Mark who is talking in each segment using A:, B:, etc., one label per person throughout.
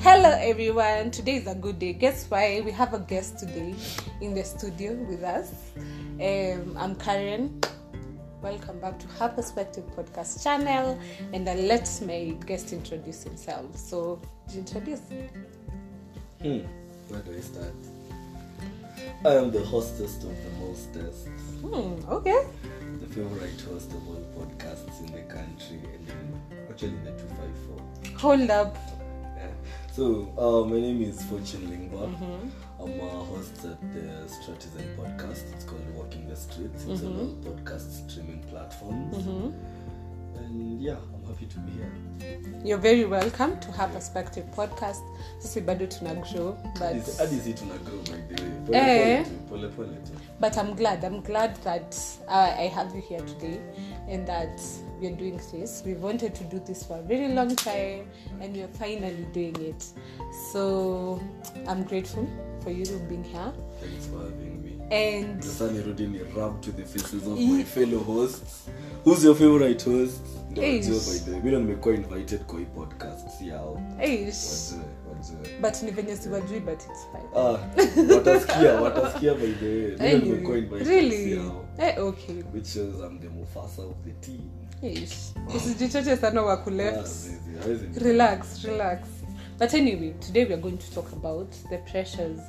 A: Hello, everyone. Today is a good day. Guess why? We have a guest today in the studio with us. Um, I'm Karen. Welcome back to Her Perspective podcast channel. And I'll let my guest introduce himself. So, introduce.
B: Hmm. Where do I start? I am the hostess of the mostest,
A: Hmm, okay.
B: the favorite host of all podcasts in the country, and in, actually in the 254.
A: Hold up.
B: So, uh, my name is Fortune Lingba. Mm-hmm. I'm a host at the Stratizen podcast. It's called Walking the Streets. It's on mm-hmm. all podcast streaming platforms. Mm-hmm. And yeah, happy to be here.
A: You're very welcome to Her Perspective podcast. Sisi bado tuna grow, but
B: Hadi- si tuna grow by the way. Pole
A: Eh.
B: pole pole pole
A: but i'm glad i'm glad that uh, i have you here today and that we're doing this we've wanted to do this for a very long time and we're finally doing it so i'm grateful for you being here
B: Thanks for having me.
A: and
B: sasa nirudi ni rub to the faces of my fellow hosts who's your favorite host? Ndio
A: Eish.
B: wajue by the way. mi ndo nimekuwa invited kwa hii podcast wajue
A: but ni venye siwajui but it's fine.
B: Ah watasikia watasikia by the way. Mi
A: Anyway,
B: nimekuwa invited
A: really?
B: hao.
A: Eh, okay.
B: Which shows I'm the Mufasa of the team.
A: Eish. usijichoche sana wa
B: Ah,
A: kuleft
B: zizi, hawezi ni-
A: relax relax. But anyway today we are going to talk about the pressures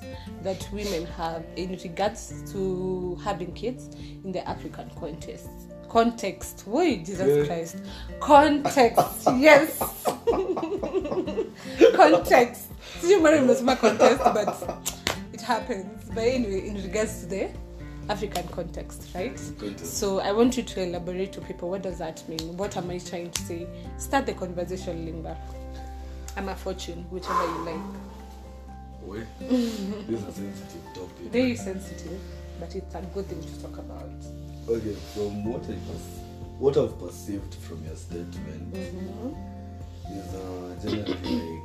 A: that women have in regards to having kids in the african context context. Why jesus christ. Context yes. Context. Sijui mara nimesema contest but it happens. But anyway in regards to the african context right?
B: Context.
A: so i want you to elaborate to people what does that mean? What am i trying to say? Start the conversation linda i'm a fortune whichever you like.
B: This is a sensitive topic.
A: Very sensitive but it's a good thing to talk about
B: okay from what I pers- what I've perceived from your statement
A: Mhm.
B: is uh, generally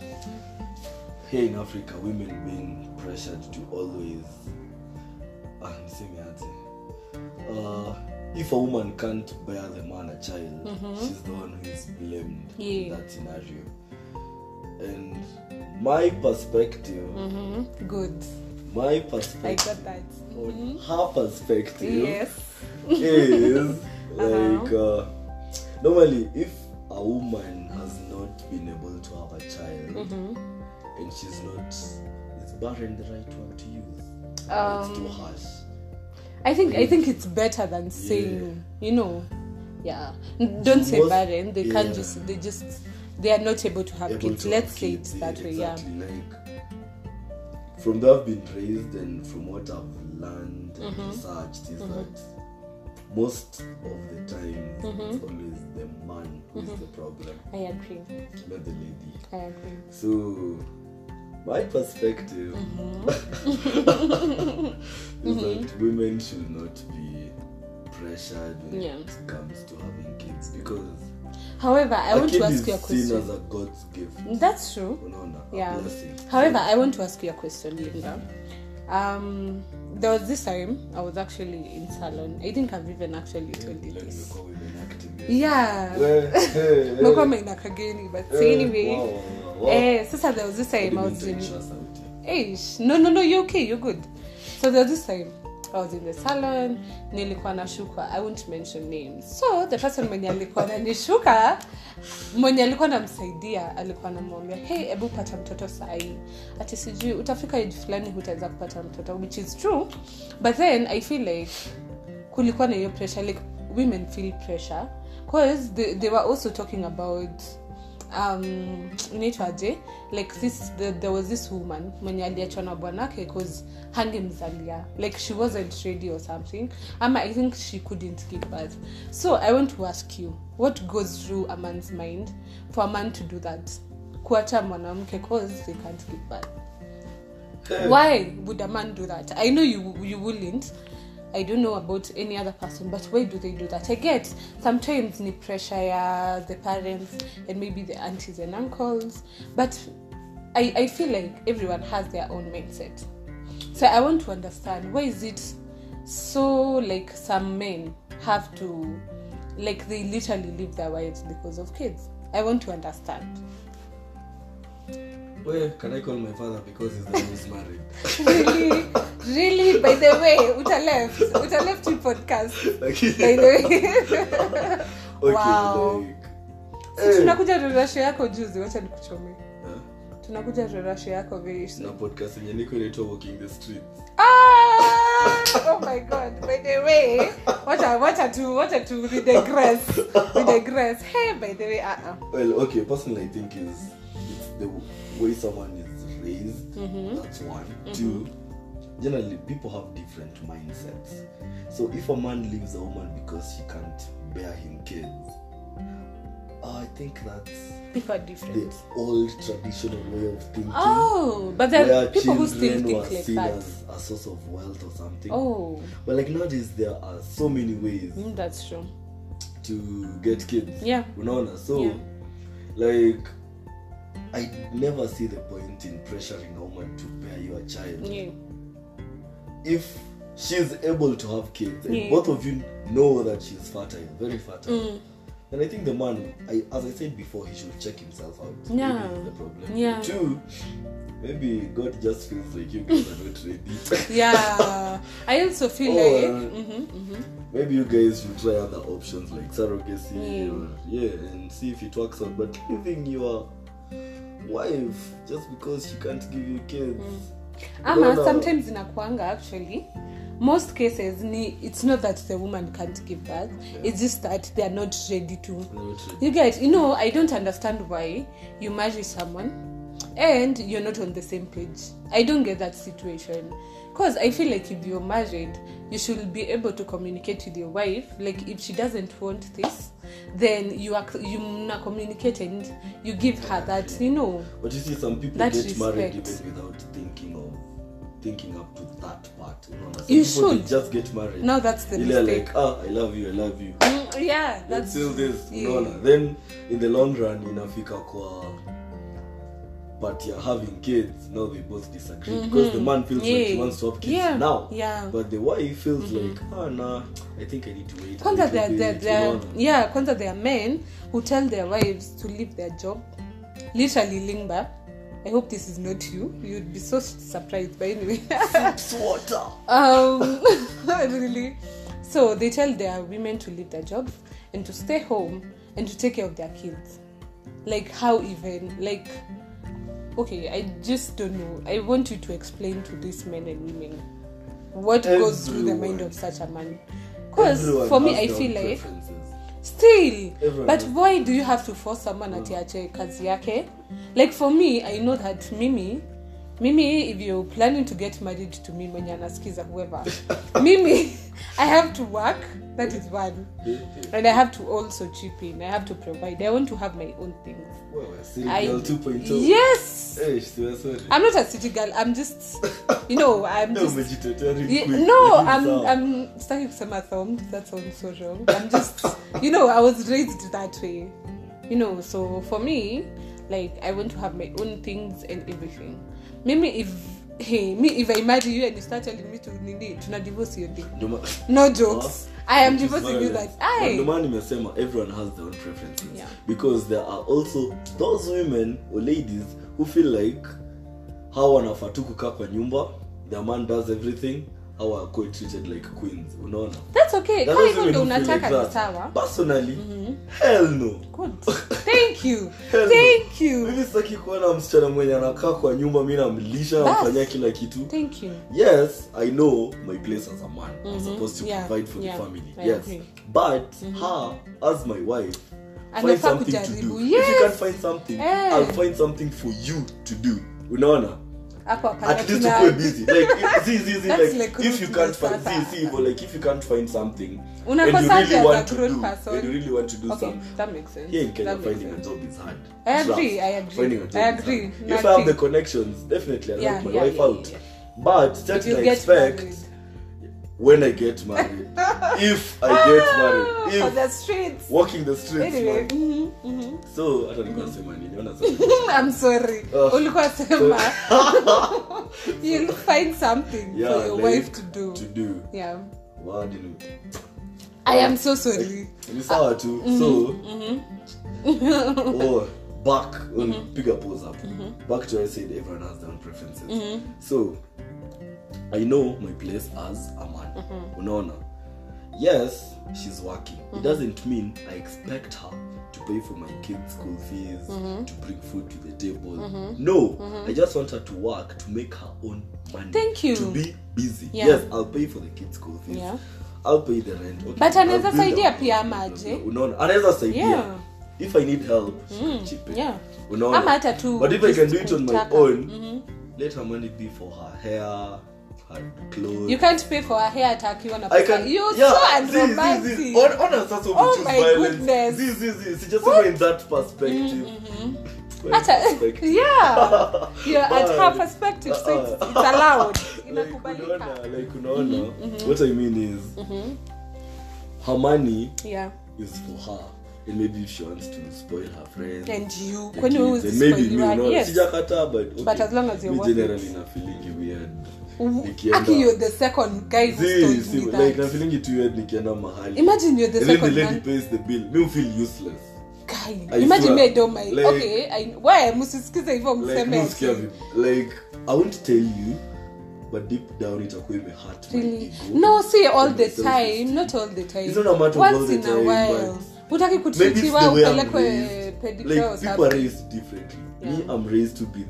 B: like here in Africa, women being pressured to always. Ah, aje. Uh, if a woman can't bear the man a child, she's the one who is blamed in that scenario. And my perspective,
A: Mhm. good
B: my
A: i
B: perspective,
A: got that
B: on her perspective
A: yes
B: is like uh, normally if a woman has not been able to have a child
A: Mhm.
B: and she's not is barren the right word to use it's
A: Um,
B: too harsh
A: I think I think it's better than saying, you know, yeah. Don't say
B: Most-
A: barren. They can't just they just they are not able to have
B: Able
A: kids.
B: to
A: Let's
B: have
A: say
B: kids,
A: it that
B: yeah,
A: way.
B: exactly like from the I've been raised and from what I've learned and
A: Mm-hmm.
B: researched is that most of the time
A: Mm-hmm.
B: it's always the man who's the problem
A: I agree.
B: not the lady
A: I agree.
B: So, my perspective
A: Mm-hmm.
B: is that women should not be pressured when
A: Yeah.
B: it comes to having kids because
A: However, I want to ask you a question.
B: as a God's gift.
A: That's true.
B: Unaona,
A: Yeah.
B: blessing.
A: However, I want to ask you a question, Linda. Um, there was this time I was actually in salon. I think I've even actually told you this. Yeah. Mekuwa mainakageni, but anyway.
B: wow, wow, wow.
A: Eh, sasa there was this time I was in no no no you're okay you're good so there was this time i was in the salon nilikuwa nashuka i won't mention names. So the person mwenye alikuwa nanishuka mwenye alikuwa namsaidia alikuwa namwambia hey hebu pata mtoto sahii ati sijui utafika age fulani hutaweza kupata mtoto which is true but then i feel like kulikuwa na hiyo pressure like women feel pressure because they, they were also talking about um inaitwaje like this the, there was this woman mwenye aliachwa na bwanake cause hangemzalia like she wasn't ready or something. Ama i think she couldn't give birth. So i want to ask you what goes through a man's mind for a man to do that? Kuacha mwanamke cause they can't give birth. Why would a man do that? I know you you wouldn't i don't know about any other person but why do they do that? I get sometimes ni pressure ya the parents and maybe the aunties and uncles but i, I feel like everyone has their own mindset. So i want to understand why is it so like some men have to like they literally leave their wives because of kids? I want to understand
B: Where can I call my father because he's the one who's married?
A: really really by the way uta left uta left hii podcast
B: Like,
A: by the way
B: okay,
A: Wow.
B: like,
A: Si
B: eh.
A: tunakuja rerasho yako juzi wacha nikuchome tunakuja rerasho yako very soon
B: na podcast yenye niko inaitwa walking the streets
A: Ah! Oh my god. By the way, what a what a to what a to we digress. We digress. Hey, by the way,
B: well okay personally i think is it's the way someone is raised
A: Mm-hmm.
B: that's one two generally people have different mindsets so if a man leaves a woman because she can't bear him kids i think that's
A: people are
B: the
A: different.
B: old traditional way of thinking
A: Oh, but there are people who still think like
B: seen
A: that.
B: as a source of wealth or something
A: Oh,
B: but like nowadays there are so many ways
A: mm, that's true.
B: to get kids
A: Yeah.
B: unaona so
A: Yeah.
B: like i never see the point in pressuring a woman to bear your child
A: Yeah.
B: if she's able to have kids and
A: Yeah.
B: both of you know that she's fertile very fertile
A: Mm.
B: And i think the man I, as i said before he should check himself out
A: Yeah.
B: Maybe the problem
A: Yeah.
B: two maybe god just feels like you guys are not ready
A: Yeah. I also feel
B: or,
A: like.
B: Mm-hmm,
A: hmm
B: maybe you guys should try other options like surrogacy
A: Yeah.
B: or yeah and see if it works out but leaving your wife just because she can't give you kids
A: Ama
B: No, no.
A: sometimes inakuanga actually. Most cases ni it's not that the woman can't give birth. It's just that they are not ready to
B: Not ready.
A: You get, you know, I don't understand why you marry someone and you're not on the same page. I don't get that situation. Because I feel like if you're married, you should be able to communicate with your wife. Like, if she doesn't want this, then you are you na communicate and you give her that, you know.
B: but you see some people
A: That
B: get married
A: respect.
B: even without thinking of thinking up to that part you know
A: You should.
B: just get married
A: Now that's the
B: Ile
A: mistake.
B: like ah i love you i love you
A: Mm, yeah, that's
B: still this
A: yeah.
B: unaona then in the long run inafika kwa but you're having kids now they both disagree. Because the man feels like he wants to have kids
A: Yeah.
B: now.
A: Yeah.
B: but the wife feels like ah nah i think i need to wait
A: kwanza there, there,
B: bit,"
A: there, yeah kwanza there are men who tell their wives to leave their job. Literally lingba i hope this is not you. You'd be so surprised but anyway
B: It's water.
A: Um really. So they tell their women to leave their jobs and to stay home and to take care of their kids. Like how even? Like okay i just don't know. I want you to explain to these men and women what goes through the mind of such a man. Because for me i feel like still
B: Everyone
A: but
B: has-
A: why do you have to force someone atiache kazi yake? Like for me i know that mimi mimi if you're planning to get married to me mwenye anasikiza whoever mimi i have to work that is one and i have to also chip in i have to provide i want to have my own things
B: city
A: I,
B: 2.0.
A: yes
B: sorry.
A: i'm not a city girl i'm just you know i'm
B: No,
A: just Yeah, no, I'm. I'm starting my thumb. That sounds so wrong. I'm just you know, I was raised that way. You know, so for me, like I want to have my own things and everything. Maybe if hey, me if I marry you and you start telling me to nini, tuna divorce your day. No jokes. I am divorcing you that I
B: ndio maana nimesema everyone has their own preferences
A: Yeah.
B: because there are also those women or ladies who feel like how wanafaa tu kukaa kwa nyumba their man does everything hawa are treated like queens unaona
A: that's okay.
B: There
A: Kama
B: are those
A: hivyo
B: women
A: ndio unataka
B: like
A: ni
B: that.
A: sawa.
B: personally hell no
A: Good. Thank you.
B: Hell no.
A: You.
B: mimi sitaki kuona msichana mwenye anakaa kwa nyumba mi namlisha namfanyia kila kitu
A: Thank you.
B: yes i know my place as a man i'm supposed to
A: Yeah,
B: provide for
A: yeah,
B: the family
A: I
B: yes
A: agree.
B: but her as my wife find something to do
A: yes.
B: if you can't find something
A: Eh.
B: i'll find something for you to do unaona at least ukue busy like if, see, see, see, like,
A: like
B: if you can't find see, see, but like if you can't find something and you really want to do
A: person?
B: and you really want to do
A: Okay,
B: something
A: that makes sense.
B: here in Kenya,
A: That
B: finding
A: sense.
B: a job is hard.
A: I
B: Trust.
A: agree, I agree.
B: Finding a job
A: I
B: is
A: agree.
B: hard. If I have the connections, definitely I'll
A: Yeah,
B: help my
A: yeah,
B: wife
A: yeah,
B: out.
A: yeah,
B: But just
A: like
B: expect. When I get married, if I get married. If on
A: the streets.
B: walking the streets,
A: Anyway,
B: man.
A: mm-hmm.
B: So hata nilikuwa nasema nini? Ona sasa.
A: I'm sorry.
B: Oh.
A: Ulikuwa sema you'll find something
B: Yeah,
A: for your
B: like,
A: wife to do.
B: To do.
A: Yeah.
B: Wow, didn't
A: I am so sorry.
B: ni sawa tu
A: Mm-hmm.
B: so mm-hmm. oh, back well, piga pause up Mm-hmm. back to where i said everyone has their own preferences Mm-hmm. so i know my place as a man unaona? Yes she's working. It doesn't mean i expect her to pay for my kids school fees to bring food to the table. No i just want her to work to make her own money.
A: Thank you.
B: to be busy.
A: Yeah.
B: yes i'll pay for the kids school fees.
A: Yeah.
B: i'll pay the rent. Okay,
A: But anaweza saidia pia
B: unaona? Anaweza saidia
A: Yeah.
B: if i need help she'll chip in.
A: yeah.
B: unaona? But if i can do it on my own let her money be for her hair her clothes
A: you can't pay for her hair attack. You wanna?
B: I can,
A: you
B: yeah,
A: so
B: see, see,
A: unromantic
B: see. On, on a sasa
A: Oh my
B: violence.
A: goodness.
B: See, see, see. See, just what? in that perspective. Mm-hmm.
A: At a,
B: perspective.
A: yeah you're at her perspective so it's, it's allowed
B: like
A: inakubalika
B: unaona like unaona what i mean is mm-hmm. her money
A: yeah
B: is for her and maybe if she wants to spoil her friends
A: and you
B: the
A: kwani wewe
B: maybe
A: usispoiliwa
B: no
A: yes
B: sijakataa but okay.
A: But as long as you're
B: generally na feeling weird
A: W-
B: Nikienda-
A: Aki, you're the second guy who
B: See,
A: told
B: see,
A: me
B: like na
A: that.
B: feeling it weird nikienda mahali.
A: Imagine you're the
B: and the lady pays the bill. Me feel useless.
A: Msisikize hivyo
B: like
A: mseme
B: no
A: ati-
B: scare me like i won't tell you but deep down itakuwa ime
A: Really? No, see all the time, not all the time.
B: It's not a matter of all the
A: in a while. Utaki kutritiwa upelekwe pedicure
B: like people are raised differently. Me i'm raised to be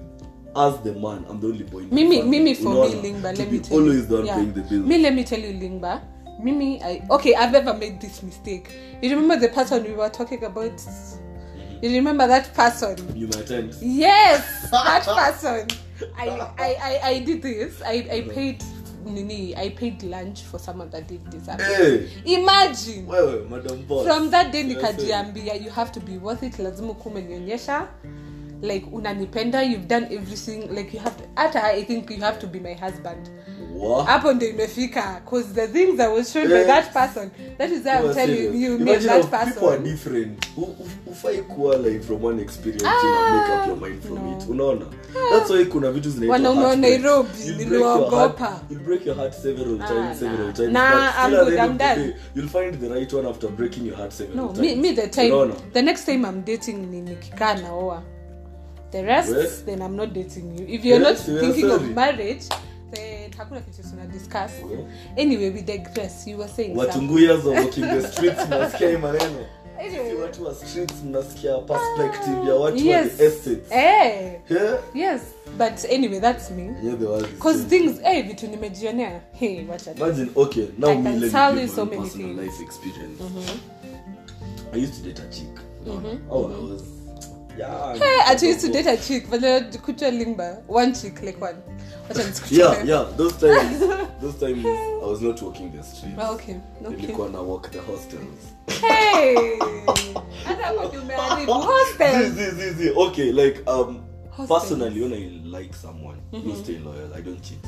B: as the man i'm the only boy in
A: mimi mimi for me lingba let me tell
B: always
A: you.
B: the one
A: yeah.
B: paying the bill
A: me let me tell you lingba. Mimi I, okay i've ever made this mistake. You remember the person we were talking about? You remember that person
B: you might end
A: yes that person I, I i i did this. I i paid nini i paid lunch for someone that did this.
B: Hey!
A: imagine.
B: Wewe madam boss.
A: From that day nikajiambia you have to be worth it. Lazima ukuwa umenionyesha like unanipenda you've done everything like you have to, hata i think you have to be my husband hapo ndo imefika cause the things i was shown by that person that is why i'm telling you me and that
B: person are different ufai kuwa like from one experience
A: Ah,
B: you know, make up your mind from
A: no.
B: it unaona ah. that's why kuna vitu zinaitwa
A: Wanaume wa. Nairobi, niliwaogopa.
B: you'll break your heart several
A: Ah,
B: times several
A: nah.
B: times
A: Nah,
B: but still
A: I'm good, I'm done.
B: you'll find the right one after breaking your heart several
A: no
B: times
A: me, me the time
B: unaona
A: the next time i'm dating ni nikikaa naoa the rest
B: Well,
A: then i'm not dating you if you're
B: yes,
A: not thinking of marriage then hakuna kitu tuna discuss
B: Well.
A: anyway we digress you were saying something.
B: watunguyas walking the streets mnasikia hii maneno
A: Anyway.
B: watu wa streets mnasikia perspective ya watu wa the estates
A: eh
B: yeah?
A: yes but anyway that's me
B: Yeah, the world is
A: cause things eh vitu nimejionea hey wacha tu.
B: Imagine, okay, now
A: I
B: me let
A: tell you so many
B: personal
A: things.
B: life experience. I used to date a chick. Oh, I was young.
A: hey I used to date a chick but kuchwa lingba one chick like one.
B: Yeah, yeah. Those times, those times, I was not walking the streets.
A: Ah, okay okay
B: Nilikuwa na walk the hostels.
A: hey hata hapo umeharibu hostel
B: Zi, zi, zi, zi. Okay, like um,
A: Hostels.
B: personally, when I like someone, mm-hmm. you stay loyal. I don't cheat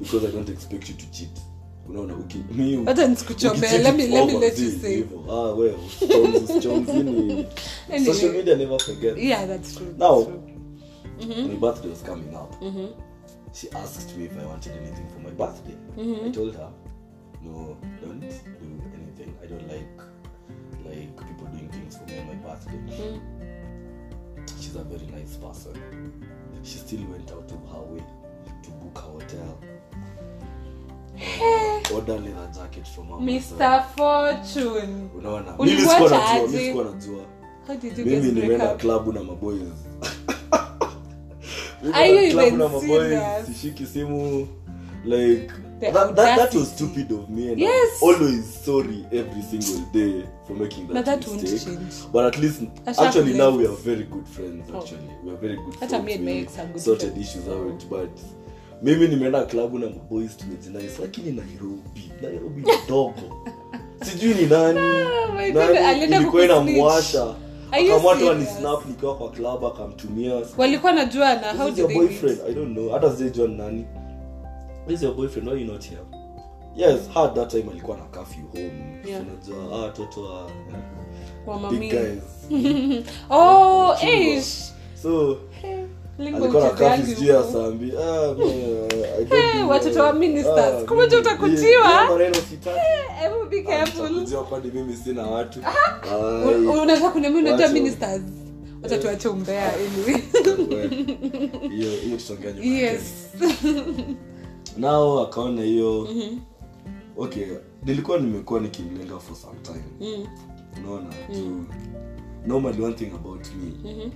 B: because I don't expect you to cheat. Unaona,
A: Hata nisikuchome. Let me- let me let you say.
B: Ah, well, storms, storms, ini-
A: Anyway.
B: social media never forget.
A: yeah that's true
B: Now,
A: that's true.
B: my birthday was coming up. She asked me if I wanted anything for my birthday. I told her, no, don't do anything. I don't like like people doing things for me on my birthday. She's a very nice person. She still went out of her way to book a hotel. Uh, order jacket from Amazon.
A: mr fortune
B: Unaona? Mimi sikuwa najua, mimi sikuwa najua.
A: how did you
B: mimi nimeenda klabu na maboys
A: Are you even serious?
B: sishiki simu like
A: The
B: that, that, that was stupid of me and
A: Yes.
B: I'm always sorry every single day for making that,
A: that
B: mistake
A: change.
B: but at least
A: Asha
B: actually now we are very good friends
A: Oh.
B: we are very good
A: Hata
B: friends We
A: ex are good
B: sorted
A: friends.
B: issues out but mimi nimeenda klabu na maboys tumejinais lakini nairobi. Nairobi ni dogo. Sijui ni nani.
A: Oh my
B: Nani?
A: God, alienda
B: ilikuwa
A: kukusnitch.
B: inamwasha ni snap nikiwa kwa club akamtumia.
A: Walikuwa najua na how
B: your boyfriend?
A: meet?
B: i don't know. Hata sijajua ni nani. Is your boyfriend why you not here? Yes hard that time alikuwa na curfew home.
A: Yeah.
B: unajua ah toto ah,
A: wa
B: big guys.
A: Oh ish.
B: So ah
A: Hey, watoto wa ministers. Kumbe
B: mimi-
A: utakutiwa?
B: yeah, yeah, maneno sitaki.
A: Hebu be careful.
B: nitakujua kwani mimi sina watu.
A: Unaweza kuniambia unajua ministers? Yes.
B: nao akaona hiyo.
A: Mhm.
B: okay nilikuwa nimekuwa nikimlenga for some time.
A: Mm,
B: unaona mm. normally one thing about me
A: mhm.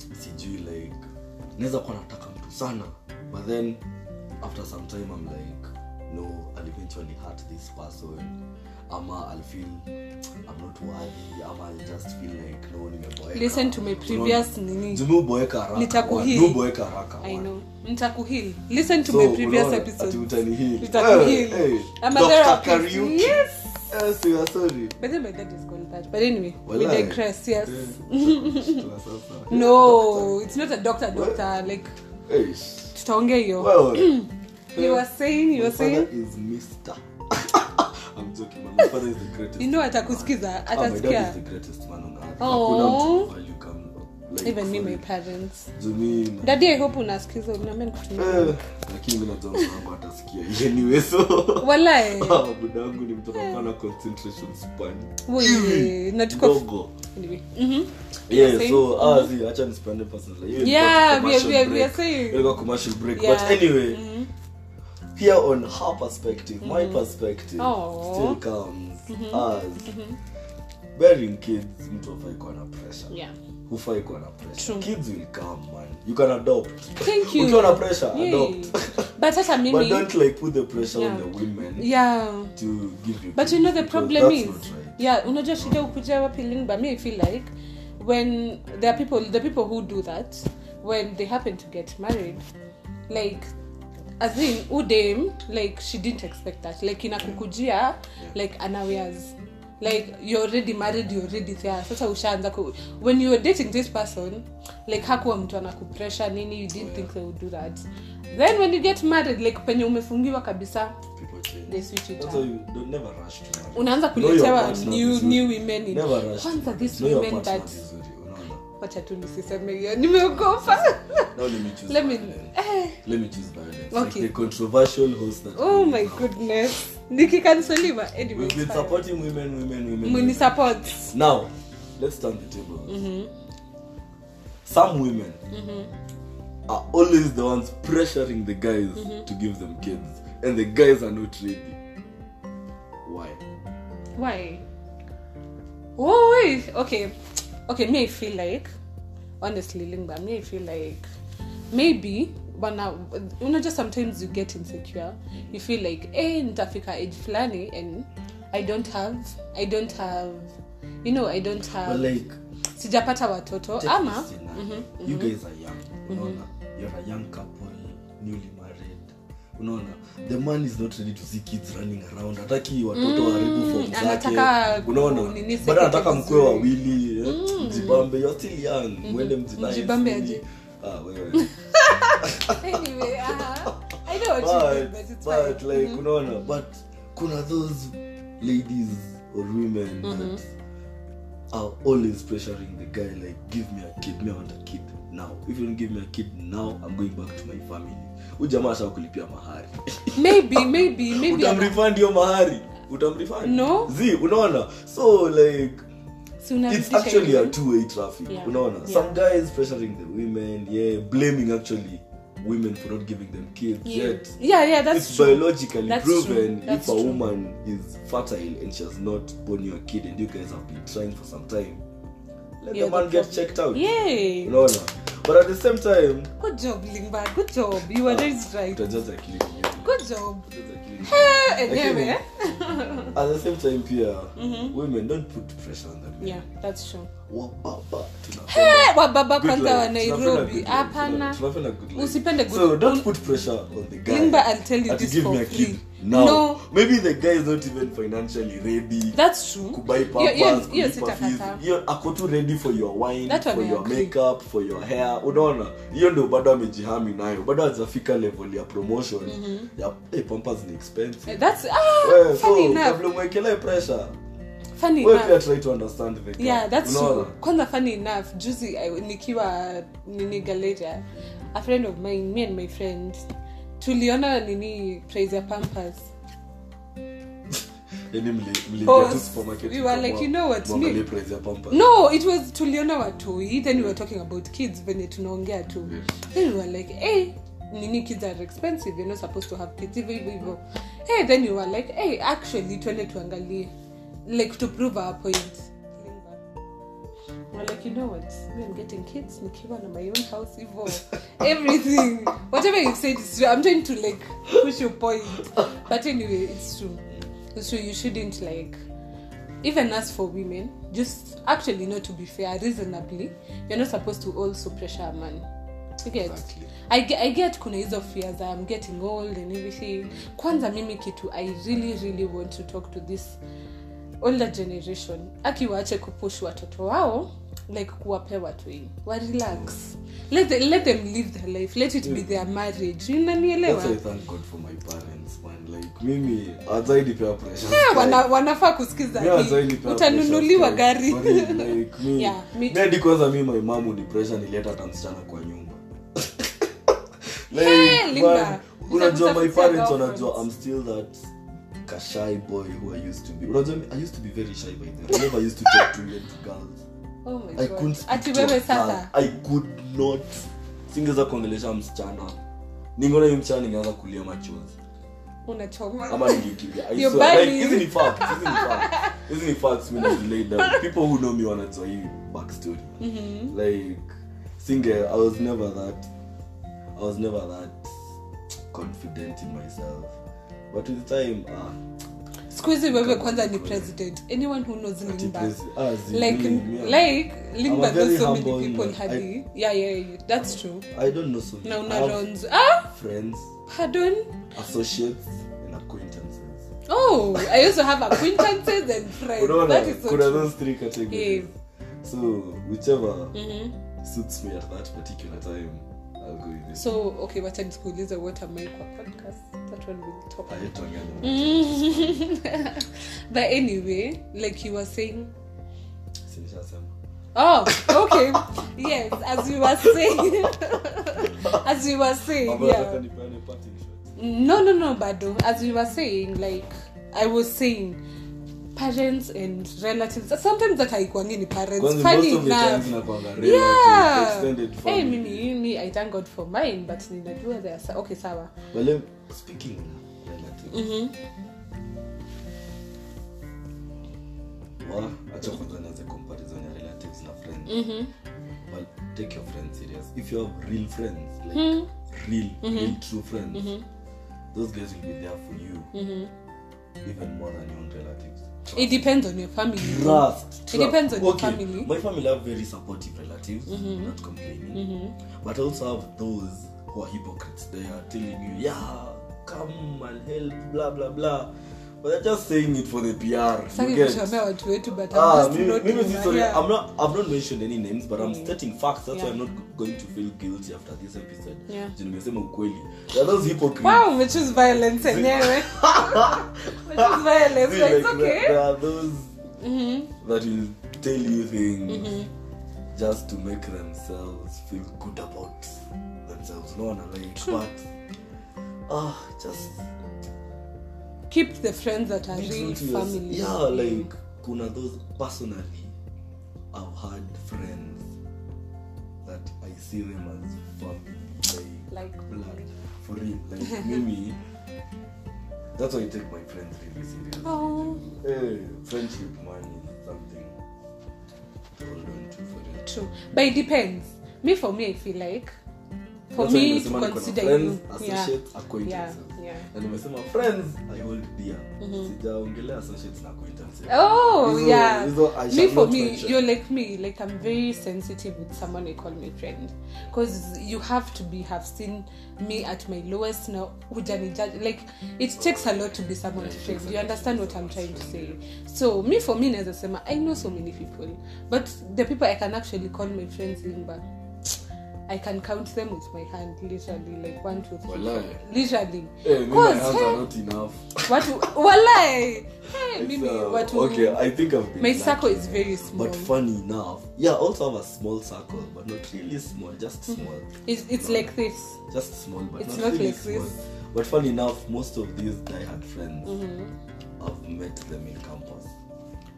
B: Sijui like naweza kuwa nataka mtu sana but then after some time i'm like no i'll eventually hurt this person ama i'll feel i'm not worthy ama i'll just feel like no nimeboeka
A: listen to my previous nini
B: jumiuboeka haraka
A: Nitakuheal.
B: Nimeboeka haraka
A: i know nitakuheal listen to my previous
B: unaona, ati
A: episodes
B: utanihil.
A: Nitakuheal.
B: Hey, hey,
A: I'm a
B: Dr.
A: therapist.
B: Kariuki.
A: Yes.
B: Yes, you are sorry.
A: But then my dad is called that. But anyway, we
B: Walai.
A: digress. Yes.
B: Eh, shtua sasa.
A: No, it's not a doctor. Doctor, like
B: Eh,
A: tutaongea hiyo.
B: well,
A: You were saying, you
B: my
A: were saying.
B: father is Mr. I'm joking, but my father is the greatest.
A: You know atakusikiza,
B: Ah, my dad is the greatest man on earth.
A: Oh.
B: Hakuna mtu value kama- like,
A: Even me, my parents.
B: Jumi,
A: Daddy, I hope unasikiza. Uniambia nikutumie.
B: mi najua mtu atasikia anyway so
A: Walai.
B: Wangu ni mtoto pana concentration span
A: na tuko anyway. Mhm.
B: yeah so ah zi acha nispande personal
A: Yeah, we are, we are, we are
B: break.
A: saying.
B: ilikuwa commercial break
A: Yeah.
B: but anyway
A: Mhm.
B: Here on her perspective mm-hmm. my perspective
A: Aww.
B: still comes as bearing kids mtu afai kuwa na pressure
A: Yeah.
B: hufai kuwa na pressure
A: True.
B: kids will come man you can adopt
A: Thank you.
B: ukiwa na pressure
A: Yay.
B: adopt
A: But hata
B: but don't like put the pressure on
A: Yeah.
B: the women
A: Yeah.
B: to give you
A: but you know the problem is
B: right.
A: yeah unajua shida ukuja wapi lingba me i feel like when there are people the people who do that when they happen to get married like as in udem like she didn't expect that. Like inakukujia like unawares like you're already married you're already there. Sasa ushaanza ku when you were dating this person like hakuwa mtu anakupressure nini you didn't think they would do that. Then when you get married like penye umefungiwa kabisa unaanza kuletewa new, new women
B: Never rush
A: kwanza this women that
B: vizuri?
A: Wacha tu nisiseme hiyo nimeogopa eh, oh
B: we
A: my
B: have.
A: goodness nikikanseliwa anyway
B: We've
A: it's
B: been
A: fine.
B: supporting women, women, women.
A: Muni
B: women.
A: support
B: Now, let's turn the table. Some women are always the ones pressuring the guys to give them kids, and the guys are not ready. Why?
A: why wait okay okay me i feel like honestly lingba me i feel like maybe bana unajua sometimes you get insecure you feel like eh nitafika age fulani and i don't have i don't have you know i don't have
B: well, like,
A: sijapata watoto ama
B: mm-hmm, mm-hmm. you guys are young. Unaona? You're a young couple, newly. Unaona? The man is not ready to see kids running around. Hataki watoto
A: Mm,
B: waharibu form zake. Unaona? Bado anataka mkwe wawili, eh, mjibambe. You're still young. Mwende mjidai.
A: Mjibambe aje?
B: Ah, wewe.
A: anyway uh, i know what you mean
B: but,
A: it's
B: but
A: fine
B: like unaona but kuna those ladies or women that are always pressuring the guy like give me a kid me i want a kid now. If you don't give me a kid now i'm going back to my family. Ujamaa jamaa asha kulipia mahari.
A: Maybe maybe maybe
B: utamrefund hiyo mahari? Utamrefund?
A: No.
B: zi unaona? So like it's actually a two-way traffic
A: Yeah.
B: unaona?
A: Yeah.
B: some guys pressuring the women yeah blaming actually women for not giving them kids
A: yeah.
B: yet.
A: Yeah yeah that's
B: it's
A: true.
B: biologically
A: That's
B: proven
A: true. That's
B: if a
A: true.
B: woman is fertile and she has not born your kid and you guys have been trying for some time let
A: yeah,
B: the man
A: the
B: get checked out.
A: Yay!
B: No, no. but at the same time
A: good job lingba. Good job. You were just right.
B: Just like
A: good job.
B: Nyingine.
A: Eh,
B: at the same time pia women don't put pressure on them
A: yeah that's true
B: wababa
A: Eh, wababa kwanza wa nairobi? hapana. Usipende good-
B: so don't
A: un-
B: put pressure on the guy
A: Lingba, I'll tell you
B: Ati
A: this
B: give
A: for
B: me a
A: free.
B: kid now.
A: No.
B: maybe the guy is not even financially ready
A: that's true.
B: kubuy
A: Hiyo- hiyo-
B: pampers,
A: hiyo
B: kulipa fees.
A: sitakataa.
B: hiyo ako tu ready for your wine
A: That
B: for your
A: agree.
B: makeup for your hair. Unaona hiyo ndio bado amejihami nayo. Bado hajafika level ya promotion. Ya hey, pampers ni expensive.
A: Eh, that's ah,
B: Well, so kabla umwekelee pressure
A: funny
B: wewe
A: enough.
B: try to understand the guy.
A: yeah that's
B: Unaona?
A: true kwanza funny enough juzi I- nikiwa nini galeria a friend of mine me and my friend tuliona nini praise ya pampers.
B: Yani mli- mliingia
A: Oh,
B: tu supermarket
A: we were like, you know what,
B: muangalie
A: me-
B: price ya Pampers.
A: no it was tuliona watui then we were talking about kids venye tunaongea tu. Then we were like hey nini kids are expensive you're not supposed to have kids hivyo hivyo hivyo hey then we were like hey actually tuende tuangalie like to prove our point like, you know what? Me, I'm getting kids, nikiwa na my own house, hivyo. Everything. Whatever you said is true. I'm trying to like push your point. But anyway, it's true. It's true. You shouldn't like even as for women, just actually not to be fair, reasonably, you're not supposed to also pressure a man. You get?
B: Exactly.
A: I get, I get kuna hizo fear that I'm getting old and everything. Kwanza mimi kitu I really really want to talk to this older generation akiwaache kupush watoto wao like kuwapea watu wa relax. Let, the, let them live their life. Let it be their marriage. Unanielewa?
B: That's why I thank God for my parents, man. Like, mimi hawajawahi nipea pressure.
A: Wana, wanafaa kusikiza
B: Mi hawajawahi
A: hii.
B: nipea
A: utanunuliwa gari.
B: Like, mi-
A: Yeah,
B: hadi kwanza mi my mom ni pressure hata msichana kwa nyumba.
A: Hey,
B: unajua my parents wanajua i'm still that ka shy boy who i used to be. Unajua i used to be very shy by then. i never used to talk to girls.
A: Oh my
B: i
A: God.
B: couldn't speak
A: ati
B: to a
A: wewe
B: girl.
A: sasa
B: i could not. Singeweza kuongelesha msichana. Ningeona yule msichana ningeanza kulia machozi
A: unachoma.
B: Ama ningekimbia. I swear, like,
A: burning.
B: hizi ni facts hizi ni facts. Hizi ni facts mimi na laid down people who know me wanajua hii backstory. Like singe i was never that i was never that confident in myself but with time ah.
A: Siku wewe kwanza ni president. Anyone who knows limba
B: ah,
A: like
B: me-
A: like limba knows so many people hadi. Yeah, yeah yeah that's true.
B: i don't know so
A: na runs ah!
B: friends
A: pardon?
B: associates and acquaintances.
A: Oh i also have acquaintances and friends.
B: Unaona
A: that is so
B: kuna
A: true.
B: those three categories.
A: Yeah.
B: so whichever
A: mm -hmm.
B: suits me at that particular time
A: so okay wacha nikuulize what am i kwa podcast? That one will talk
B: I
A: but anyway like you were saying. Oh okay. Yes as you were saying. As you were saying yeah. no no no bado. As we were saying like i was saying parents and relatives sometimes that haikuangi ni parents funny yeah hey mimi mimi i thank god for mine but ninajua there are sa- okay sawa
B: well, speaking relatives,
A: Mhm.
B: wa- acha kwanza nianze comparison ya relatives na friends.
A: Mhm.
B: well, take your friends serious. If you have real friends, like
A: mm -hmm.
B: real, mm -hmm. real true friends, mm -hmm. those guys will be there for you
A: Mhm.
B: even more than your own relatives.
A: It depends on your family
B: Trust,
A: It depends on your family.
B: My family have very supportive relatives, not complaining. But I also have those who are hypocrites. They are telling you, yeah, come and help, blah blah blah. But they're just saying it for the PR.
A: Watu wetu but I'm
B: Ah,
A: just
B: mimi, si sorry. I'm not. I've not mentioned any names, but I'm stating facts. That's
A: yeah.
B: why I'm not going to feel guilty after this episode.
A: Yeah.
B: Juu nimesema ukweli. There are those hypocrites.
A: wow umechoose violence enyewe umechoose violence
B: See, like,
A: it's okay
B: there are those
A: mm-hmm.
B: that will tell you things mm-hmm. just to make themselves feel good about themselves. No one like, but ah, just
A: keep the friends that are real family.
B: Yeah, like kuna those personally, I've had friends that I see them as family, like,
A: Like-
B: blood. for real. Like Mimi, that's why I take my friends really seriously
A: Oh.
B: Hey, friendship, money something. To hold on to for real.
A: true. But it depends. Me for me i feel like for
B: That's
A: me to consider
B: friends,
A: you yeah
B: associates,
A: yeah
B: acquaintances.
A: yeah
B: na nimesema friends i hold dear sijaongelea associates na acquaintances
A: Oh
B: Hizo-
A: yeah.
B: hizo I
A: Me for me,
B: mention.
A: you're like me. Like I'm very sensitive with someone I call my friend, because you have to be have seen me at my lowest now. Hujani judge. Like it takes a lot to be someone's
B: Yeah,
A: friend. You understand what I'm trying to say. So me for me, naweza sema, I know so many people, but the people I can actually call my friends Limba. I can count them with my hand, literally, like one, two, three,
B: Walai.
A: literally.
B: hey, me, my hands
A: hey,
B: are not enough
A: watu, walai, hey, mimi,
B: uh,
A: watu,
B: okay i think i've been
A: my
B: lucky.
A: circle is very small.
B: but funny enough yeah I also have a small circle but not really small just small
A: It's, it's like this.
B: just small but
A: It's
B: not,
A: not
B: really
A: like
B: small
A: this.
B: but funny enough most of these diehard friends mm-hmm. i've met them in campus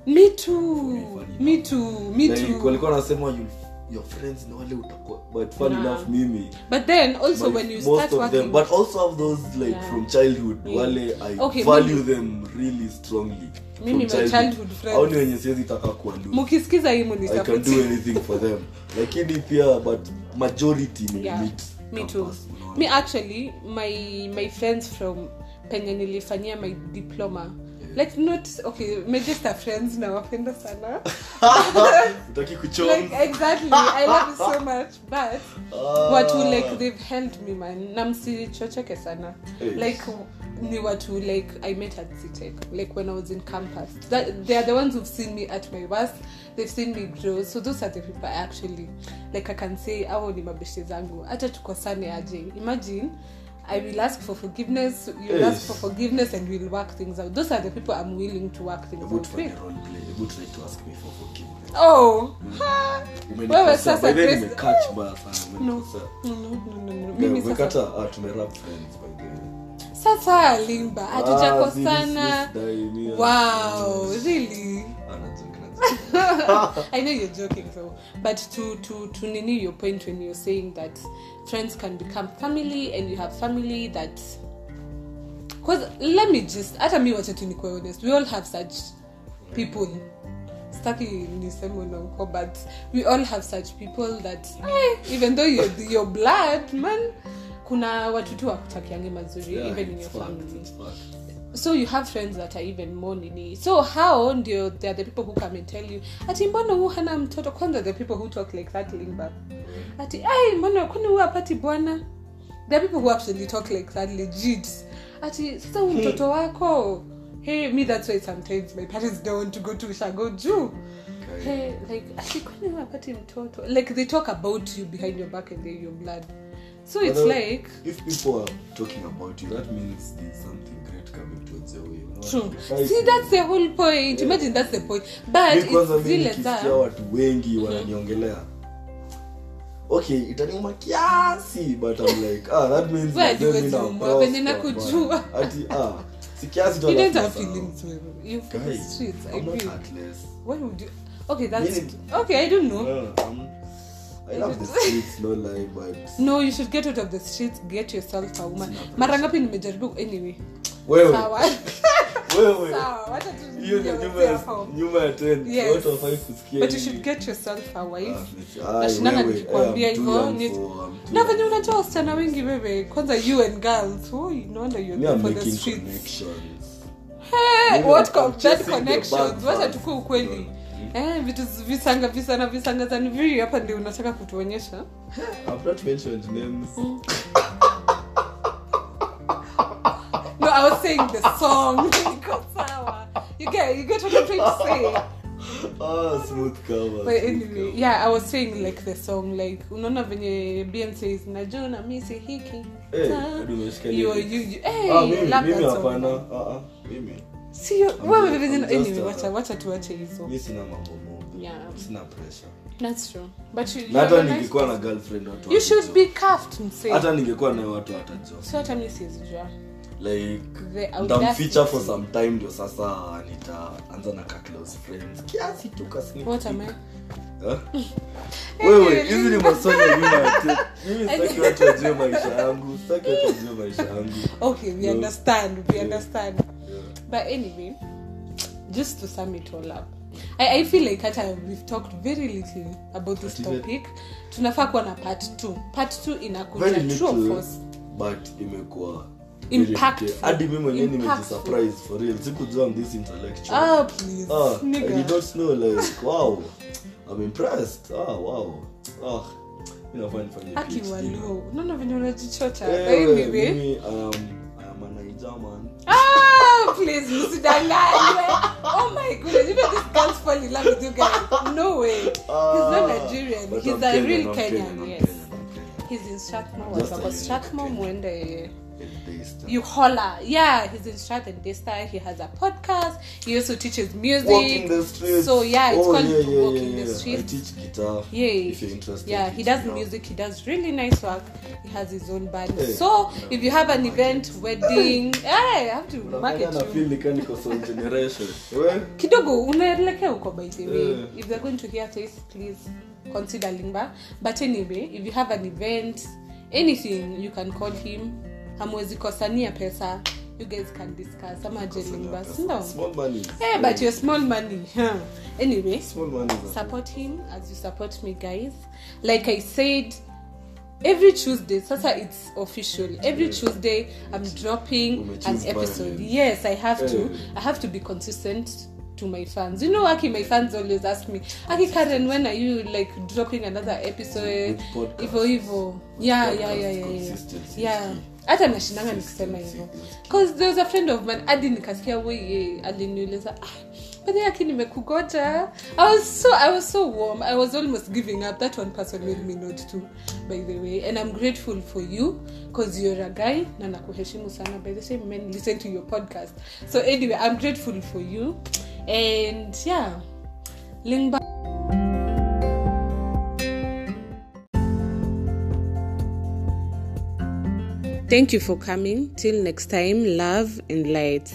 A: me too
B: funny.
A: me too me
B: like
A: too
B: walikuwa nasema you your friends ni wale utakuwa but fun
A: Nah.
B: enough mimi
A: but then also
B: my-
A: when you
B: most
A: start
B: of
A: working
B: them but also of those like
A: Yeah.
B: from childhood
A: Yeah.
B: wale i
A: Okay,
B: value
A: mimi-
B: them really strongly
A: Mimi my childhood friends.
B: au ni wenye siwezi taka kuwa lose
A: mukisikiza hii
B: i can do anything for them lakini pia but majority ni
A: Yeah,
B: meet
A: me too
B: campus,
A: me actually my my friends from penye nilifanyia my diploma like not okay majester friends nawapenda sana. Like exactly i love it so much but
B: Ah.
A: watu like they've held me man. Na sana.
B: Hey.
A: like ni watu like i met at citec like when i was in campus. That, they are the ones who've seen me at my worst. They've seen me grow. So those are the people i actually like i can say au ni mabeshe zangu. Hata tukosane aje. Imagine I will ask for forgiveness, you'll ask for forgiveness, and we'll work things out. Those are the people I'm willing to work things out with.
B: role try to ask me for forgiveness.
A: Oh, ha.
B: Umenikosea.
A: Wewe sasa
B: the way,
A: Grace-
B: sana,
A: No. no, no, no, no. Mimi sasa
B: umekata ah, tumerap friends by the way.
A: sasa limba
B: Ah,
A: hatujakosana wow really
B: ah.
A: i know you're joking so but to to to nini your point when you're saying that friends can become family and you have family that because let me just hata mi wacha tu nikuwe honest we all have such people staki niseme unauko but we all have such people that eh, even though you're your blood man kuna watu tu wakutakiange mazuri
B: Yeah,
A: even in your family
B: fact.
A: So you have friends that are even more nini. So how ndio they are the people who come and tell you ati mbona huu hana mtoto? Kwanza the people who talk like that limba. Ati ai mbona kwani huu apati bwana? There are people who actually talk like that legit. Ati sasa huu mtoto wako? Hey me that's why sometimes my parents don't want to go to shago juu. Hey like kwani huu mtoto? Like they talk about you behind your back and they're your blood. So it's
B: Although,
A: like
B: if people are talking about you that means there's something coming towards your way?
A: True.
B: If
A: See, that's the whole point. yeah. Imagine that's the point. But
B: kwanza
A: it's
B: mi
A: zile
B: nikisikia watu wengi wananiongelea okay itaniuma kiasi but I'm like ah that means like?
A: Venye nakujua.
B: ati ah si kiasi
A: you don't have feelings. you feel the streets. I
B: heartless.
A: Why would you? Okay, that's
B: Meaning-
A: okay. I don't know.
B: No, I'm- I love the streets, no lie, but
A: No, you should get out of the streets. Get yourself a woman. Mara ngapi nimejaribu anyway.
B: Wewe
A: Sawa.
B: wewe
A: Sawa. Wacha tu
B: hiyo ni
A: niongee
B: ya-
A: hapo.
B: ya ten
A: Yes.
B: watu hawafai kusikia
A: But you should get yourself a wife.
B: Please.
A: Nashindanga
B: Ai, wewe,
A: nikikwambia
B: I am too
A: hivyo,
B: young
A: ni-
B: for- I'm too
A: na venye unajua wasichana wengi wewe kwanza you and girls oh, no wonder you're
B: Me,
A: there
B: I'm
A: for the streets
B: connections.
A: What that connections wacha tukue ukweli eh, vitu visanga visana visanga za hapa ndio unataka kutuonyesha
B: I've not mentioned names.
A: No i was saying the song Iko sawa you get you get what i'm trying to say
B: Oh, smooth cover.
A: but
B: smooth
A: anyway
B: cover.
A: yeah i was saying like the song like unaona venye bn is najua na misi hiki
B: Eh,
A: Ta- you, you, you, hey,
B: Ah, mimi-
A: love
B: mimi
A: that
B: hapana.
A: song
B: Ah, ah, mimi.
A: sio wewe venye anyway
B: just a-
A: wacha wacha tuache hizo
B: Mi sina mambo mob.
A: Yeah.
B: Sina pressure.
A: that's true but you,
B: Na hata ningekuwa na girlfriend watu
A: you should be cuffed msee
B: hata ningekuwa watu watajua like
A: The
B: ntamficha for some time ndio sasa nitaanza na ka close friends. Kiasi tu ka sneak
A: what
B: peek.
A: am I?
B: Eh? wewe hizi ni maswali mimi sitaki watu wajue maisha yangu sitaki watu wajue maisha yangu.
A: Okay we understand we
B: Yeah.
A: understand. But anyway just to sum it all up I, I feel like hata we've talked very little about this topic. Tunafaa kuwa na part t part
B: t
A: inakuja true of course
B: but imekuwa hadi mimi mwenyewe nimejisurprise for real sikujua I'm this intellectual
A: ah please
B: Ah, I did not know like wow I'm impressed ah wow ah inafaa nifanye
A: aki
B: PhD.
A: waluo unaona venye unajichocha
B: Eh, um, I am a Niger man.
A: Ah, please, msidanganywe. Oh my goodness, you know this girls fall in love with you guys. No way. He's not
B: Ah,
A: Nigerian. He's
B: I'm
A: a
B: Kenyan,
A: real
B: I'm
A: Kenyan,
B: I'm
A: yes.
B: Kenyan,
A: He's in Strathmore. Strathmore
B: Kenyan.
A: mwende
B: And Daystar.
A: you holler. Yeah, he's in Strath and Daystar. He has a podcast. He also teaches music.
B: Walking the streets.
A: So yeah, it's
B: oh,
A: called
B: yeah, yeah,
A: Walking
B: yeah,
A: the. Streets.
B: I teach guitar.
A: Yeah,
B: If you're interested.
A: yeah, he does
B: up.
A: music. He does really nice work. He has his own band.
B: Hey,
A: so
B: yeah,
A: if you have an event, wedding, hey, I have to market
B: you. feel like niko generation. Well,
A: Kidogo unaelekea uko by the way.
B: Yeah.
A: If they're going to hear this, please consider Limba. But anyway, if you have an event, anything, you can call him. Hamwezi kosania pesa. You guys can discuss. Ama je Lingba, no? Hey, but your small money. Huh? Anyway,
B: Small money.
A: support him as you support me guys like i said every tuesday sasa it's official every
B: Yeah.
A: tuesday i'm dropping an episode yes i have to i have to be consistent to my fans you know aki my fans always ask me aki karen when are you like dropping another episode hivo hivo yeah yeah yeah yeah yeah yeah. Hata nashindanga nikisema hivyo. Cause a friend of mine hadi nikasikia weye aliniuliza ah, but aki nimekugoja? I was so i was so warm. I was almost giving up. That one person made me not to by the way. And i'm grateful for you because you're a guy na nakuheshimu sana. By the same men listen to your podcast. So anyway i'm grateful for you. And yeah lingba Thank you for coming. Till next time, love and light.